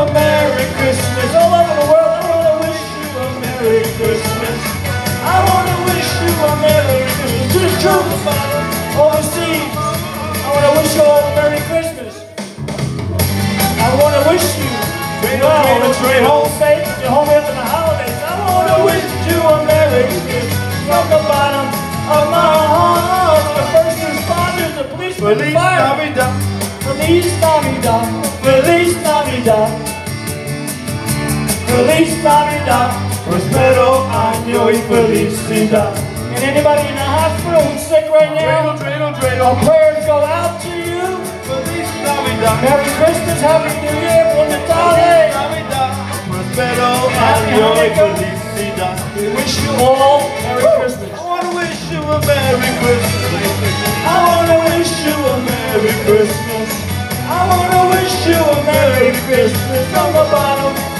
A Merry Christmas all over the world. I wanna wish you a Merry Christmas. I wanna wish you a Merry Christmas to the children overseas. I wanna wish you all a Merry Christmas. I wanna wish you well that you're home safe, and you're home after the holidays. I wanna wish you a Merry Christmas from the bottom of my heart. The first responders, the policemen, the fire. Feliz Navidad, Feliz Navidad, Feliz Navidad, prospero año y felicidad. And anybody in the hospital who's sick right now, Dreidel, dreidel, our dreidel. prayers go out to you. Feliz Navidad. Merry Christmas, Happy New Year, Buon Natale. Navidad. Prospero año y felicidad. We wish you all Merry Christmas. I wanna wish you a Merry Christmas. I wanna wish you a Merry Christmas. I wanna wish you a Merry Christmas from the bottom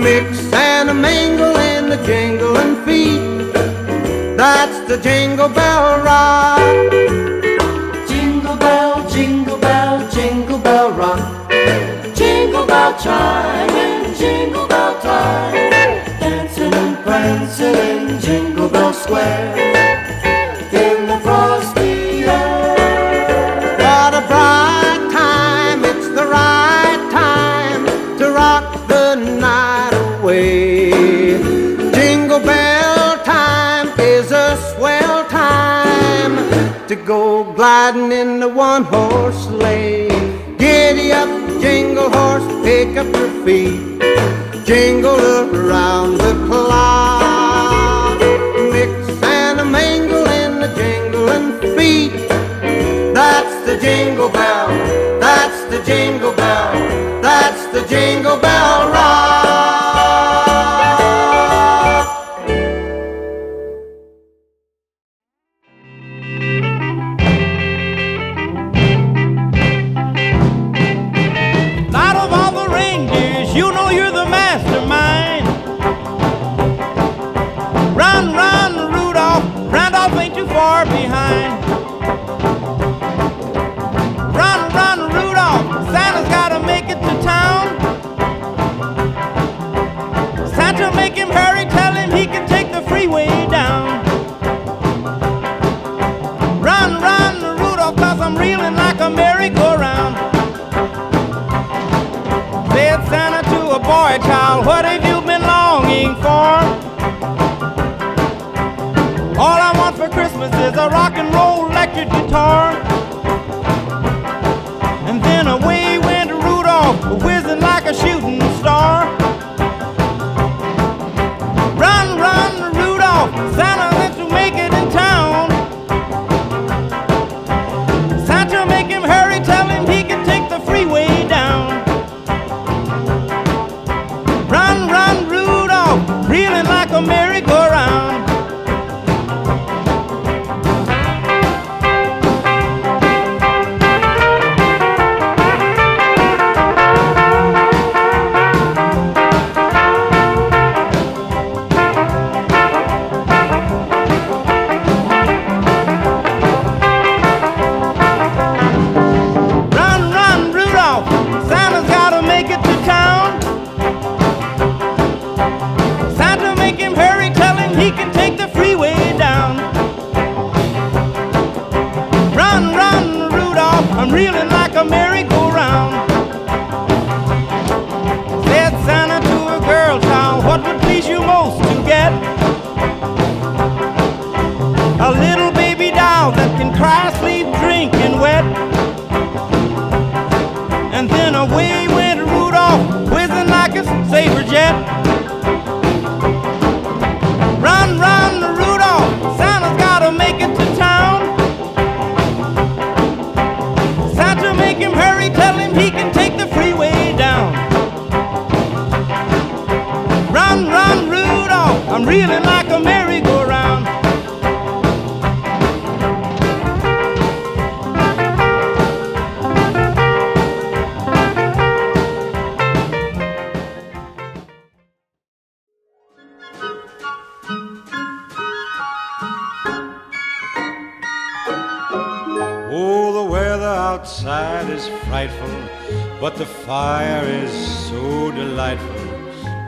Mix and a mingle in the jingling feet. That's the jingle bell rock. Jingle bell, jingle bell, jingle bell rock. Jingle bell chime and jingle bell time. Dancing and prancing in Jingle Bell Square. Gliding in the one horse sleigh. Giddy up, jingle horse, pick up your feet. Jingle around the clock.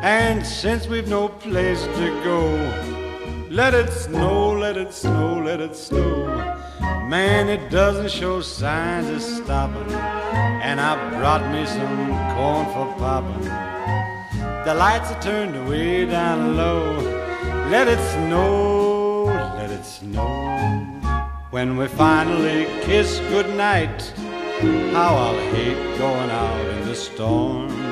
And since we've no place to go, let it snow, let it snow, let it snow. Man, it doesn't show signs of stopping. And I brought me some corn for popping. The lights are turned way down low. Let it snow, let it snow. When we finally kiss goodnight, how I'll hate going out in the storm.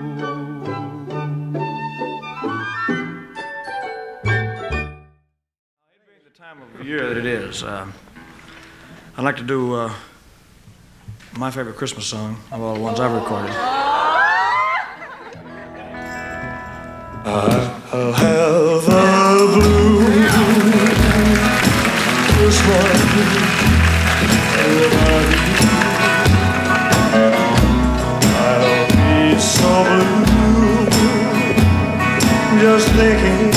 Year that it is. Uh, I'd like to do uh, my favorite Christmas song of all the ones I've recorded. I'll have a blue Christmas I'll be so blue just thinking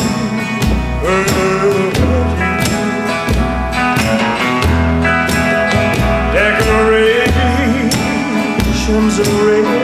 Decorations of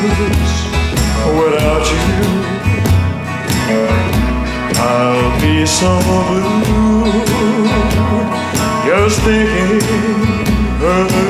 Christmas without you. I'll be so blue just thinking about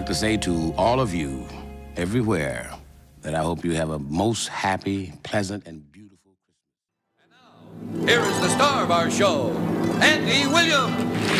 like to say to all of you everywhere that I hope you have a most happy, pleasant, and beautiful Christmas. Here is the star of our show, Andy Williams.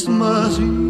Christmas Eve